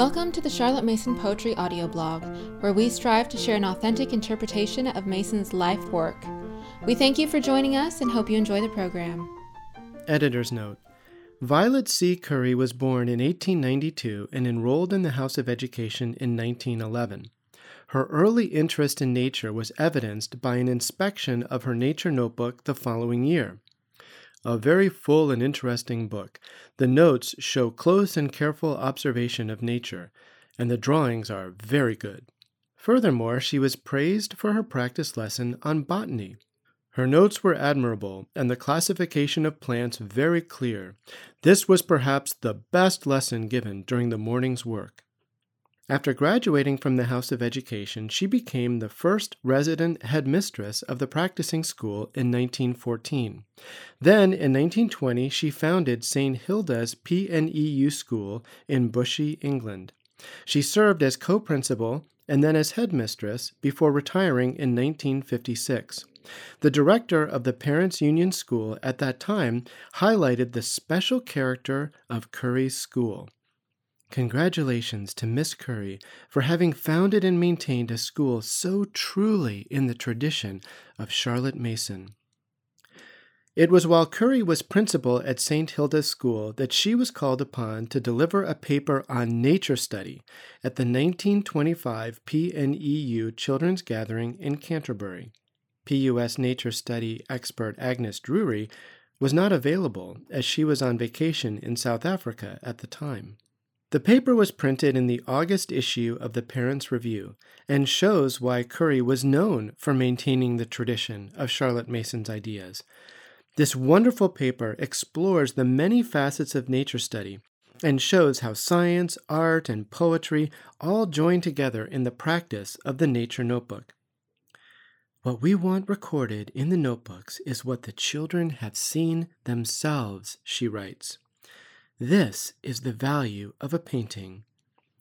Welcome to the Charlotte Mason Poetry audio blog, where we strive to share an authentic interpretation of Mason's life work. We thank you for joining us and hope you enjoy the program. Editor's note Violet C. Curry was born in 1892 and enrolled in the House of Education in 1911. Her early interest in nature was evidenced by an inspection of her nature notebook the following year. A very full and interesting book. The notes show close and careful observation of nature, and the drawings are very good. Furthermore, she was praised for her practice lesson on botany. Her notes were admirable, and the classification of plants very clear. This was perhaps the best lesson given during the morning's work. After graduating from the House of Education, she became the first resident headmistress of the practicing school in 1914. Then, in 1920, she founded St. Hilda's PNEU School in Bushey, England. She served as co principal and then as headmistress before retiring in 1956. The director of the Parents Union School at that time highlighted the special character of Curry's school. Congratulations to Miss Curry for having founded and maintained a school so truly in the tradition of Charlotte Mason. It was while Curry was principal at St. Hilda's School that she was called upon to deliver a paper on nature study at the 1925 PNEU Children's Gathering in Canterbury. PUS nature study expert Agnes Drury was not available as she was on vacation in South Africa at the time. The paper was printed in the August issue of the Parents Review and shows why Curry was known for maintaining the tradition of Charlotte Mason's ideas. This wonderful paper explores the many facets of nature study and shows how science, art, and poetry all join together in the practice of the Nature Notebook. What we want recorded in the notebooks is what the children have seen themselves, she writes. This is the value of a painting.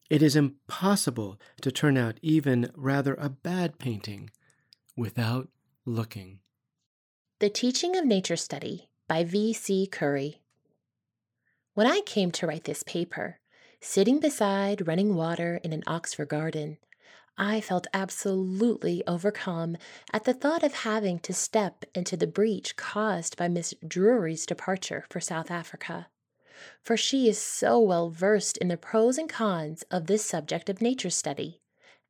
It is impossible to turn out even rather a bad painting without looking. The Teaching of Nature Study by V. C. Curry. When I came to write this paper, sitting beside running water in an Oxford garden, I felt absolutely overcome at the thought of having to step into the breach caused by Miss Drury's departure for South Africa for she is so well versed in the pros and cons of this subject of nature study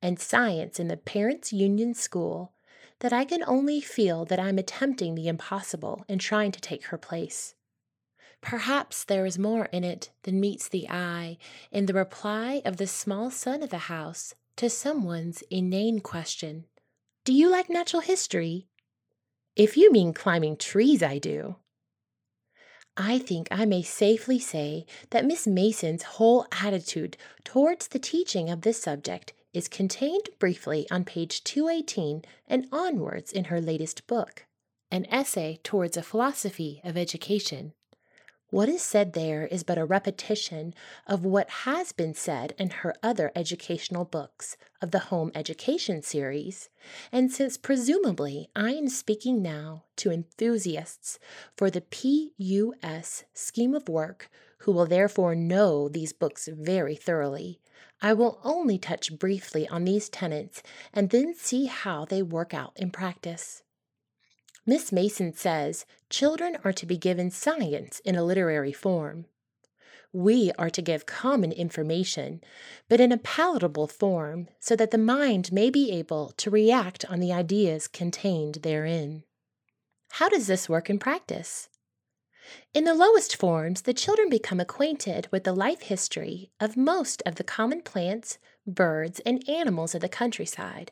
and science in the Parents Union School that I can only feel that I'm attempting the impossible in trying to take her place. Perhaps there is more in it than meets the eye in the reply of the small son of the house to someone's inane question Do you like natural history? If you mean climbing trees, I do. I think I may safely say that Miss Mason's whole attitude towards the teaching of this subject is contained briefly on page 218 and onwards in her latest book, An Essay Towards a Philosophy of Education. What is said there is but a repetition of what has been said in her other educational books of the Home Education series, and since presumably I am speaking now to enthusiasts for the PUS scheme of work who will therefore know these books very thoroughly, I will only touch briefly on these tenets and then see how they work out in practice. Miss Mason says children are to be given science in a literary form. We are to give common information, but in a palatable form so that the mind may be able to react on the ideas contained therein. How does this work in practice? In the lowest forms, the children become acquainted with the life history of most of the common plants, birds, and animals of the countryside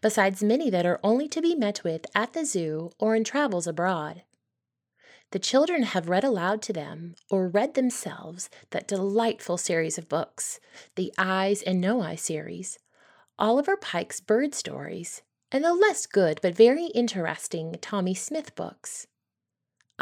besides many that are only to be met with at the zoo or in travels abroad. The children have read aloud to them, or read themselves, that delightful series of books, the Eyes and No Eye series, Oliver Pike's bird stories, and the less good but very interesting Tommy Smith books.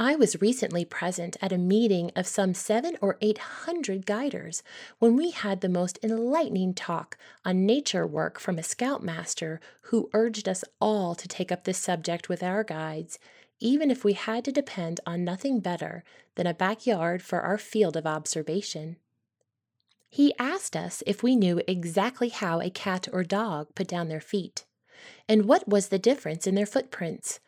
I was recently present at a meeting of some seven or eight hundred guiders when we had the most enlightening talk on nature work from a scoutmaster who urged us all to take up this subject with our guides, even if we had to depend on nothing better than a backyard for our field of observation. He asked us if we knew exactly how a cat or dog put down their feet, and what was the difference in their footprints.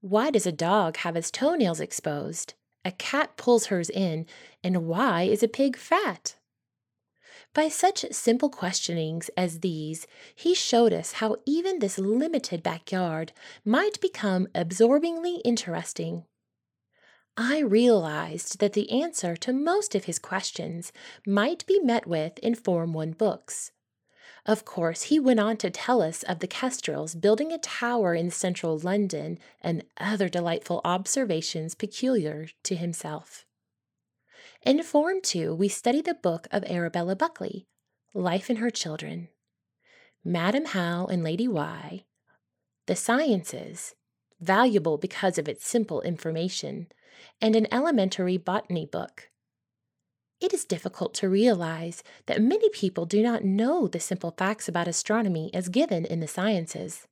Why does a dog have its toenails exposed? A cat pulls hers in, and why is a pig fat? By such simple questionings as these, he showed us how even this limited backyard might become absorbingly interesting. I realized that the answer to most of his questions might be met with in Form 1 books. Of course, he went on to tell us of the Kestrels building a tower in central London and other delightful observations peculiar to himself. In Form 2, we study the book of Arabella Buckley, Life and Her Children, Madam How and Lady Why, The Sciences, valuable because of its simple information, and an elementary botany book. It is difficult to realize that many people do not know the simple facts about astronomy as given in the sciences.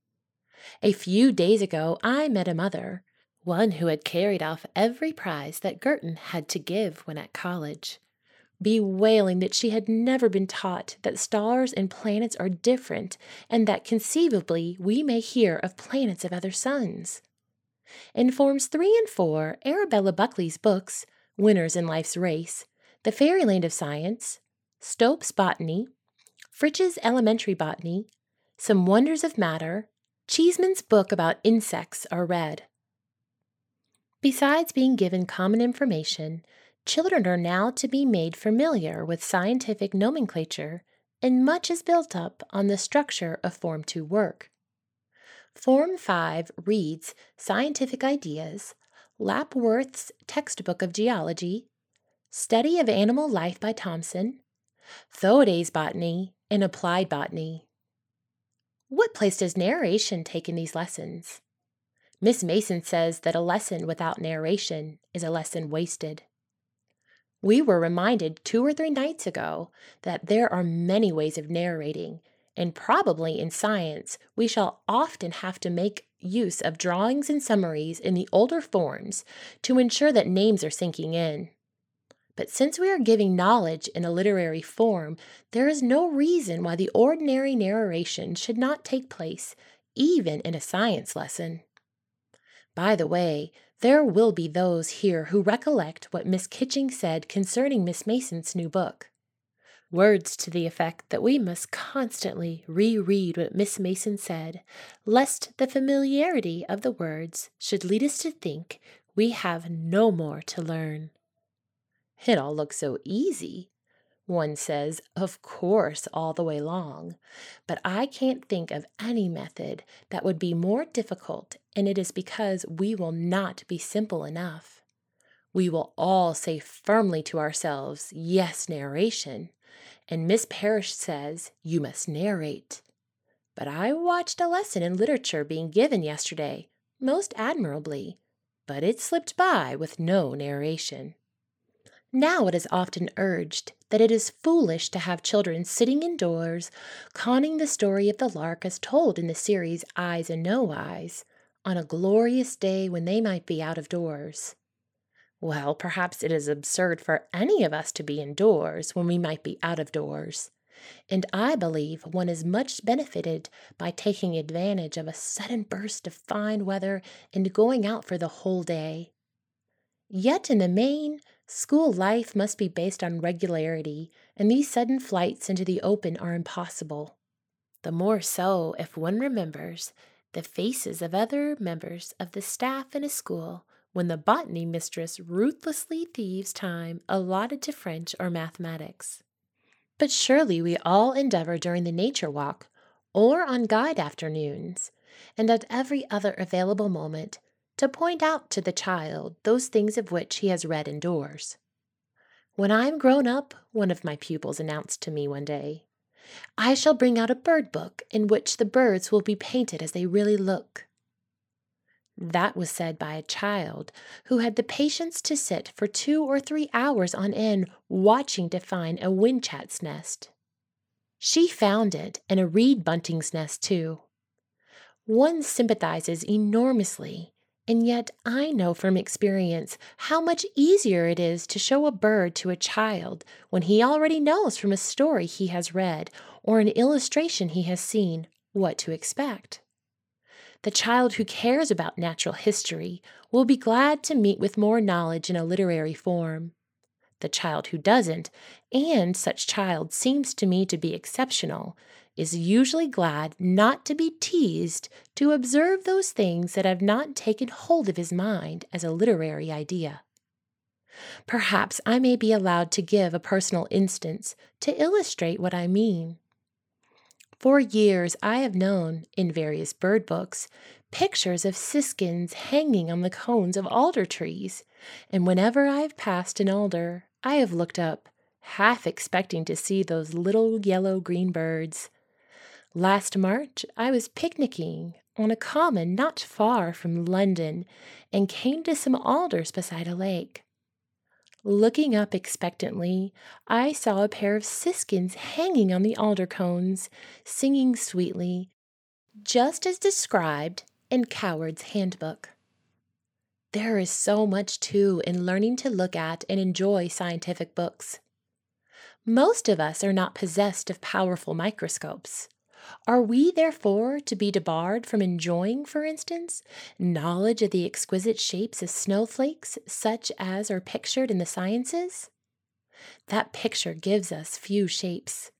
A few days ago, I met a mother one who had carried off every prize that Girton had to give when at college, bewailing that she had never been taught that stars and planets are different and that conceivably we may hear of planets of other suns. In Forms 3 and 4, Arabella Buckley's books, Winners in Life's Race, The Fairyland of Science, Stopes Botany, Fritsch's Elementary Botany, Some Wonders of Matter, Cheesman's book about insects are read. Besides being given common information, children are now to be made familiar with scientific nomenclature, and much is built up on the structure of Form 2 work. Form 5 reads Scientific Ideas, Lapworth's Textbook of Geology, Study of Animal Life by Thomson, Thuayday's Botany, and Applied Botany. What place does narration take in these lessons? Miss Mason says that a lesson without narration is a lesson wasted. We were reminded two or three nights ago that there are many ways of narrating, and probably in science we shall often have to make use of drawings and summaries in the older forms to ensure that names are sinking in. But since we are giving knowledge in a literary form, there is no reason why the ordinary narration should not take place, even in a science lesson. By the way, there will be those here who recollect what Miss Kitching said concerning Miss Mason's new book. Words to the effect that we must constantly reread what Miss Mason said, lest the familiarity of the words should lead us to think we have no more to learn. It all looks so easy, one says, of course, all the way long. But I can't think of any method that would be more difficult, and it is because we will not be simple enough. We will all say firmly to ourselves, Yes, narration. And Miss Parish says, You must narrate. But I watched a lesson in literature being given yesterday, most admirably, but it slipped by with no narration. Now it is often urged that it is foolish to have children sitting indoors, conning the story of the lark as told in the series Eyes and No Eyes, on a glorious day when they might be out of doors. Well, perhaps it is absurd for any of us to be indoors when we might be out of doors. And I believe one is much benefited by taking advantage of a sudden burst of fine weather and going out for the whole day. Yet, in the main, School life must be based on regularity, and these sudden flights into the open are impossible. The more so if one remembers the faces of other members of the staff in a school when the botany mistress ruthlessly thieves time allotted to French or mathematics. But surely we all endeavor during the nature walk, or on guide afternoons, and at every other available moment to point out to the child those things of which he has read indoors. When I am grown up, one of my pupils announced to me one day, I shall bring out a bird book in which the birds will be painted as they really look. That was said by a child who had the patience to sit for two or three hours on end watching to find a whin-chat's nest. She found it and a reed bunting's nest too. One sympathizes enormously And yet, I know from experience how much easier it is to show a bird to a child when he already knows from a story he has read or an illustration he has seen what to expect. The child who cares about natural history will be glad to meet with more knowledge in a literary form. The child who doesn't, and such child seems to me to be exceptional, is usually glad not to be teased to observe those things that have not taken hold of his mind as a literary idea. Perhaps I may be allowed to give a personal instance to illustrate what I mean. For years, I have known, in various bird books, pictures of siskins hanging on the cones of alder trees, and whenever I have passed an alder, I have looked up, half expecting to see those little yellow green birds. Last March, I was picnicking on a common not far from London and came to some alders beside a lake. Looking up expectantly, I saw a pair of siskins hanging on the alder cones, singing sweetly, just as described in Coward's Handbook. There is so much, too, in learning to look at and enjoy scientific books. Most of us are not possessed of powerful microscopes. Are we, therefore, to be debarred from enjoying, for instance, knowledge of the exquisite shapes of snowflakes such as are pictured in the sciences? That picture gives us few shapes.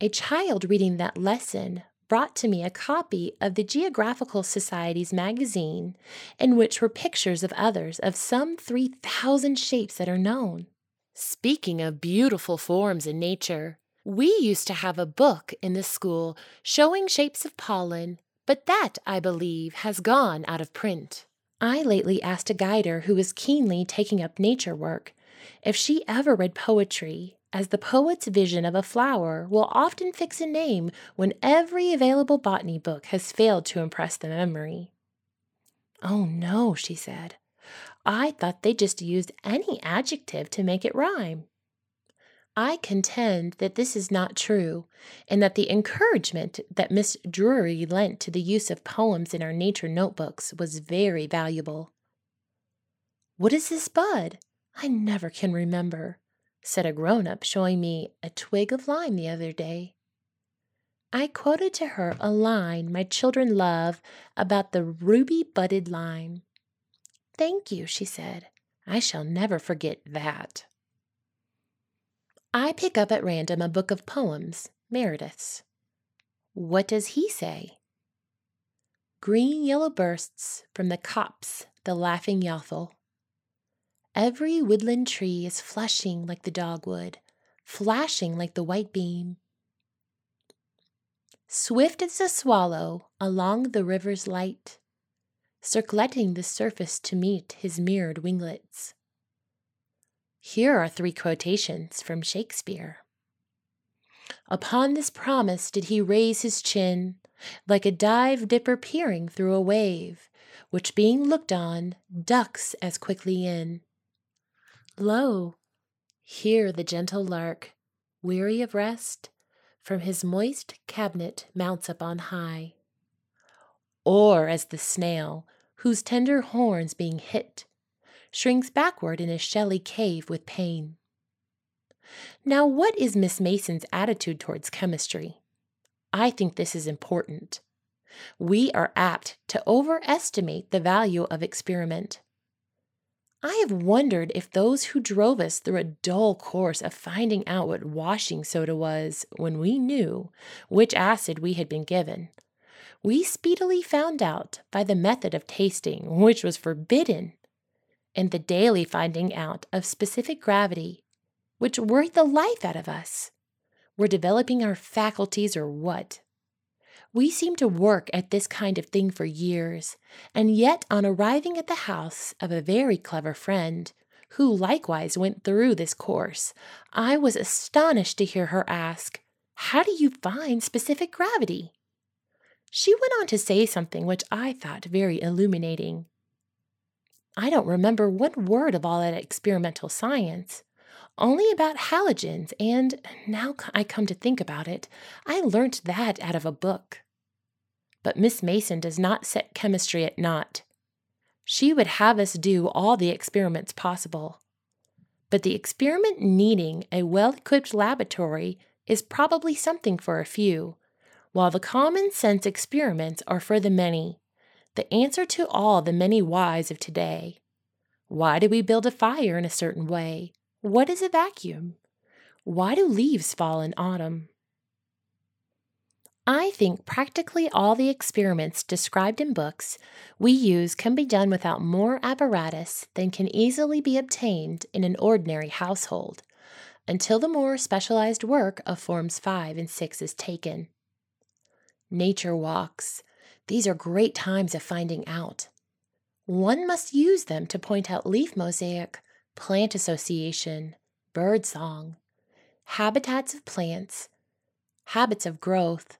A child reading that lesson brought to me a copy of the Geographical Society's magazine, in which were pictures of others of some 3,000 shapes that are known. Speaking of beautiful forms in nature, we used to have a book in the school showing shapes of pollen, but that, I believe, has gone out of print. I lately asked a guider who was keenly taking up nature work if she ever read poetry, as the poet's vision of a flower will often fix a name when every available botany book has failed to impress the memory. Oh, no, she said. I thought they just used any adjective to make it rhyme. I contend that this is not true, and that the encouragement that Miss Drury lent to the use of poems in our nature notebooks was very valuable. What is this bud? I never can remember, said a grown up, showing me a twig of lime the other day. I quoted to her a line my children love about the ruby budded lime. Thank you, she said. I shall never forget that. I pick up at random a book of poems, Meredith's. What does he say? Green yellow bursts from the copse, the laughing yaffle. Every woodland tree is flushing like the dogwood, flashing like the white beam. Swift as a swallow along the river's light, circleting the surface to meet his mirrored winglets. Here are three quotations from Shakespeare. Upon this promise did he raise his chin, like a dive dapper peering through a wave, which being looked on, ducks as quickly in. Lo, here the gentle lark, weary of rest, from his moist cabinet mounts up on high. Or as the snail, whose tender horns being hit, shrinks backward in a shelly cave with pain. Now, what is Miss Mason's attitude towards chemistry? I think this is important. We are apt to overestimate the value of experiment. I have wondered if those who drove us through a dull course of finding out what washing soda was when we knew which acid we had been given, we speedily found out by the method of tasting which was forbidden and the daily finding out of specific gravity, which worried the life out of us. We're developing our faculties or what? We seem to work at this kind of thing for years, and yet on arriving at the house of a very clever friend, who likewise went through this course, I was astonished to hear her ask, How do you find specific gravity? She went on to say something which I thought very illuminating. I don't remember one word of all that experimental science, only about halogens, and now I come to think about it, I learnt that out of a book. But Miss Mason does not set chemistry at naught. She would have us do all the experiments possible. But the experiment needing a well equipped laboratory is probably something for a few, while the common sense experiments are for the many, the answer to all the many whys of today. Why do we build a fire in a certain way? What is a vacuum? Why do leaves fall in autumn? I think practically all the experiments described in books we use can be done without more apparatus than can easily be obtained in an ordinary household, until the more specialized work of Forms 5 and 6 is taken. Nature walks. These are great times of finding out. One must use them to point out leaf mosaic, plant association, bird song, habitats of plants, habits of growth,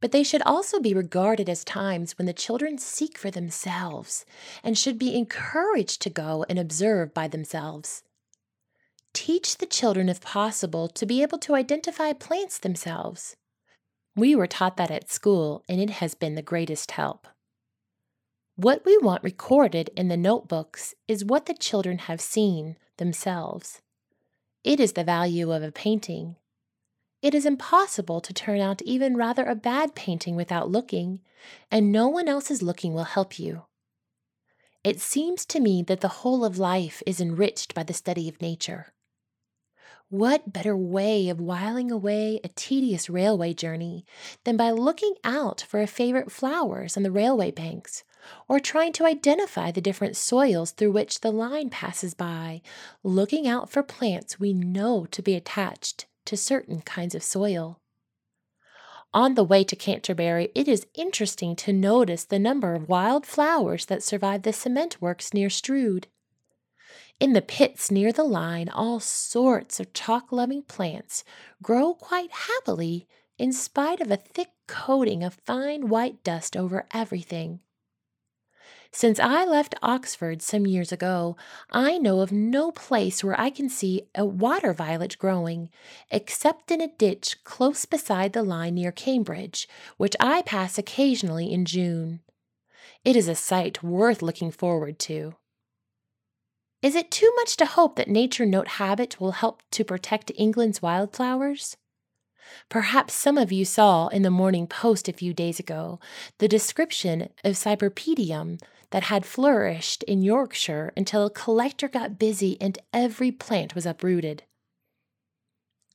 but they should also be regarded as times when the children seek for themselves and should be encouraged to go and observe by themselves. Teach the children, if possible, to be able to identify plants themselves. We were taught that at school, and it has been the greatest help. What we want recorded in the notebooks is what the children have seen themselves. It is the value of a painting, it is impossible to turn out even rather a bad painting without looking, and no one else's looking will help you. It seems to me that the whole of life is enriched by the study of nature. What better way of whiling away a tedious railway journey than by looking out for favorite flowers on the railway banks, or trying to identify the different soils through which the line passes by, looking out for plants we know to be attached to certain kinds of soil. On the way to Canterbury, it is interesting to notice the number of wild flowers that survive the cement works near Strood. In the pits near the line, all sorts of chalk loving plants grow quite happily in spite of a thick coating of fine white dust over everything. Since I left Oxford some years ago, I know of no place where I can see a water violet growing, except in a ditch close beside the line near Cambridge, which I pass occasionally in June. It is a sight worth looking forward to. Is it too much to hope that Nature Note Habit will help to protect England's wildflowers? Perhaps some of you saw in the Morning Post a few days ago the description of Cypripedium, that had flourished in Yorkshire until a collector got busy and every plant was uprooted.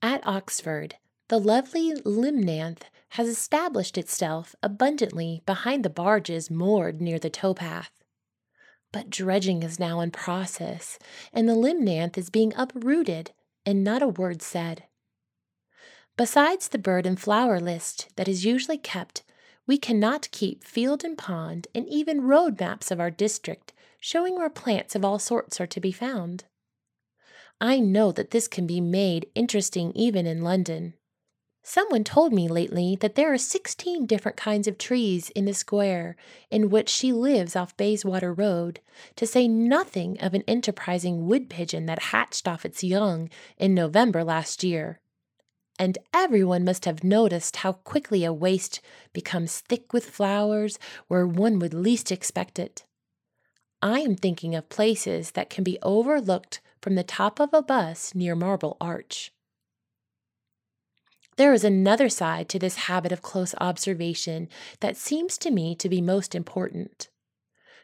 At Oxford, the lovely Limnanth has established itself abundantly behind the barges moored near the towpath. But dredging is now in process, and the limnanth is being uprooted, and not a word said. Besides the bird and flower list that is usually kept we cannot keep field and pond and even road maps of our district showing where plants of all sorts are to be found. I know that this can be made interesting even in London. Someone told me lately that there are 16 different kinds of trees in the square in which she lives off Bayswater Road, to say nothing of an enterprising wood pigeon that hatched off its young in November last year and everyone must have noticed how quickly a waste becomes thick with flowers where one would least expect it. I am thinking of places that can be overlooked from the top of a bus near Marble Arch. There is another side to this habit of close observation that seems to me to be most important.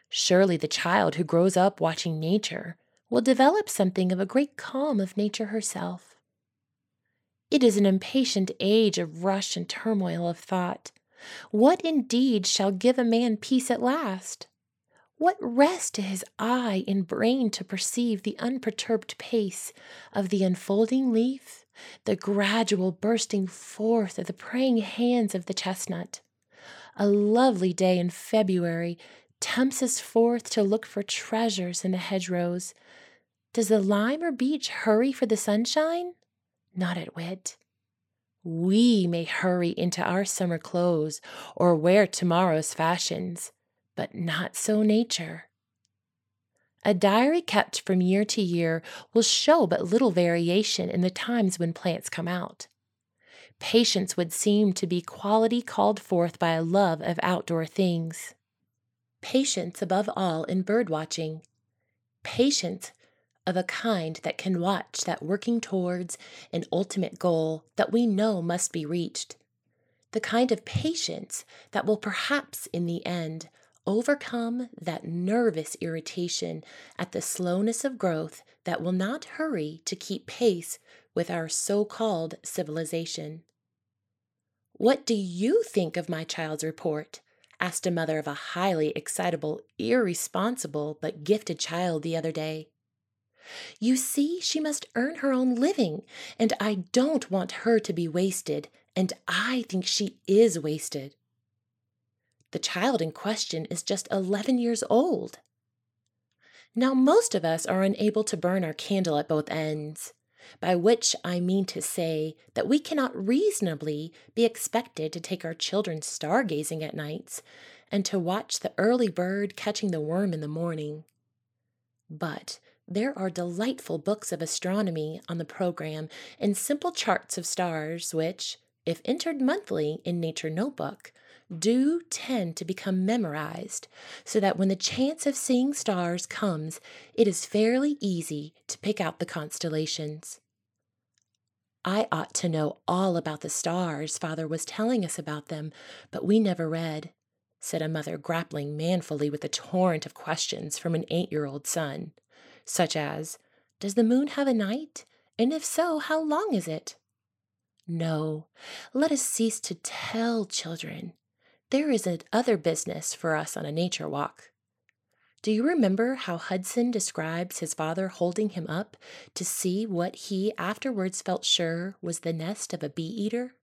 Surely the child who grows up watching nature will develop something of a great calm of nature herself. It is an impatient age of rush and turmoil of thought. What indeed shall give a man peace at last? What rest to his eye and brain to perceive the unperturbed pace of the unfolding leaf, the gradual bursting forth of the praying hands of the chestnut? A lovely day in February tempts us forth to look for treasures in the hedgerows. Does the lime or beech hurry for the sunshine? not at wit. We may hurry into our summer clothes or wear tomorrow's fashions, but not so nature. A diary kept from year to year will show but little variation in the times when plants come out. Patience would seem to be quality called forth by a love of outdoor things. patience above all in bird watching, patience of a kind that can watch that working towards an ultimate goal that we know must be reached, the kind of patience that will perhaps in the end overcome that nervous irritation at the slowness of growth that will not hurry to keep pace with our so called civilization. What do you think of my child's report? asked a mother of a highly excitable, irresponsible, but gifted child the other day. You see, she must earn her own living, and I don't want her to be wasted, and I think she is wasted. The child in question is just 11 years old. Now, most of us are unable to burn our candle at both ends, by which I mean to say that we cannot reasonably be expected to take our children stargazing at nights and to watch the early bird catching the worm in the morning. But there are delightful books of astronomy on the program and simple charts of stars which, if entered monthly in Nature Notebook, do tend to become memorized, so that when the chance of seeing stars comes, it is fairly easy to pick out the constellations. I ought to know all about the stars, Father was telling us about them, but we never read, said a mother grappling manfully with a torrent of questions from an eight year old son, such as Does the moon have a night? And if so, how long is it? No, let us cease to tell children there is other business for us on a nature walk. Do you remember how Hudson describes his father holding him up to see what he afterwards felt sure was the nest of a bee eater?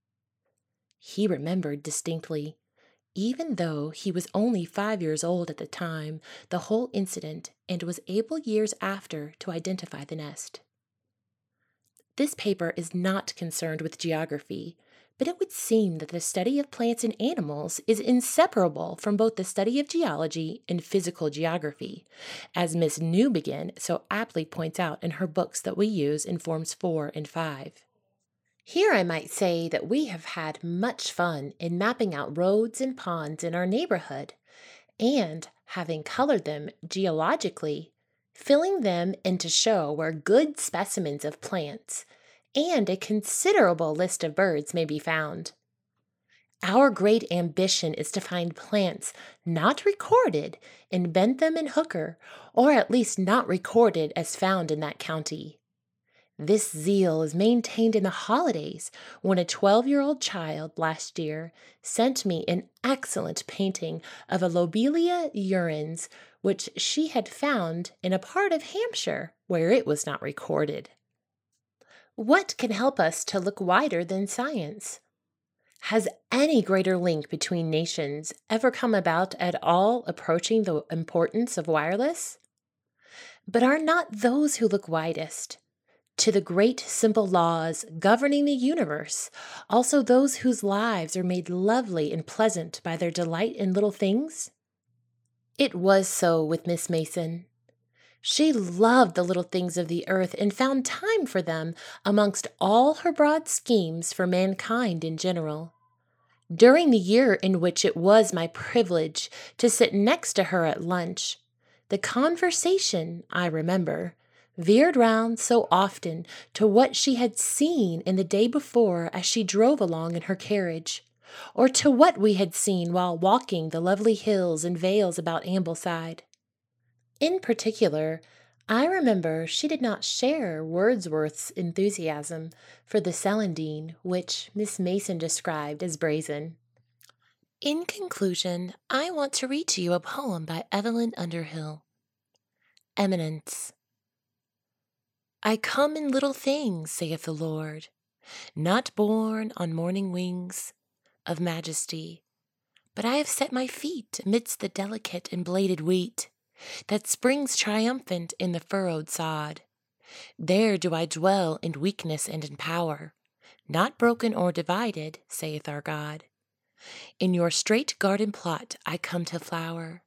He remembered distinctly, even though he was only five years old at the time, the whole incident and was able years after to identify the nest. This paper is not concerned with geography, but it would seem that the study of plants and animals is inseparable from both the study of geology and physical geography, as Miss Newbigin so aptly points out in her books that we use in Forms 4 and 5. Here I might say that we have had much fun in mapping out roads and ponds in our neighborhood, and, having colored them geologically, filling them in to show where good specimens of plants and a considerable list of birds may be found. Our great ambition is to find plants not recorded in Bentham and Hooker, or at least not recorded as found in that county. This zeal is maintained in the holidays when a 12 year old child last year sent me an excellent painting of a Lobelia urens which she had found in a part of Hampshire where it was not recorded. What can help us to look wider than science? Has any greater link between nations ever come about at all approaching the importance of wireless? But are not those who look widest to the great simple laws governing the universe also those whose lives are made lovely and pleasant by their delight in little things? It was so with Miss Mason. She loved the little things of the earth and found time for them amongst all her broad schemes for mankind in general. During the year in which it was my privilege to sit next to her at lunch, the conversation, I remember, veered round so often to what she had seen in the day before as she drove along in her carriage, or to what we had seen while walking the lovely hills and vales about Ambleside. In particular, I remember she did not share Wordsworth's enthusiasm for the celandine, which Miss Mason described as brazen. In conclusion, I want to read to you a poem by Evelyn Underhill. Immanence. I come in little things, saith the Lord, not borne on morning wings of majesty, but I have set my feet amidst the delicate and bladed wheat that springs triumphant in the furrowed sod. There do I dwell in weakness and in power, not broken or divided, saith our God. In your straight garden plot I come to flower.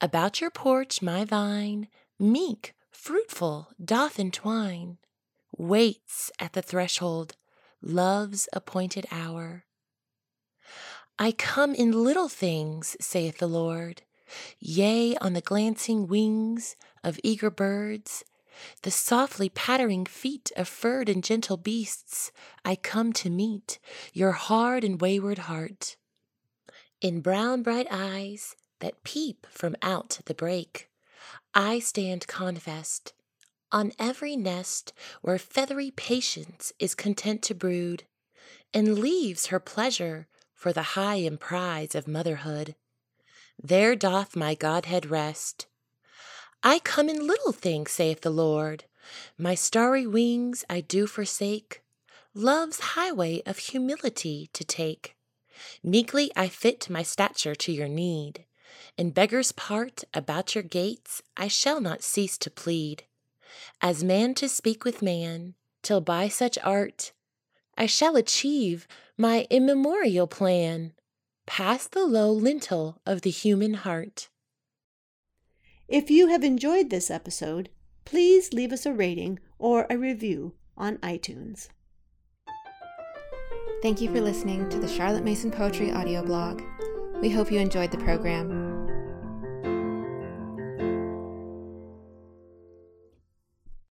About your porch my vine, meek, fruitful, doth entwine, waits at the threshold, love's appointed hour. I come in little things, saith the Lord, Yea, on the glancing wings of eager birds, the softly pattering feet of furred and gentle beasts, I come to meet your hard and wayward heart. In brown bright eyes that peep from out the brake, I stand confessed on every nest where feathery patience is content to brood, and leaves her pleasure for the high emprise of motherhood. There doth my Godhead rest. I come in little things, saith the Lord. My starry wings I do forsake, Love's highway of humility to take. Meekly I fit my stature to your need. In beggar's part about your gates I shall not cease to plead as man to speak with man, till by such art I shall achieve my immemorial plan, past the low lintel of the human heart. If you have enjoyed this episode, please leave us a rating or a review on iTunes. Thank you for listening to the Charlotte Mason Poetry audio blog. We hope you enjoyed the program.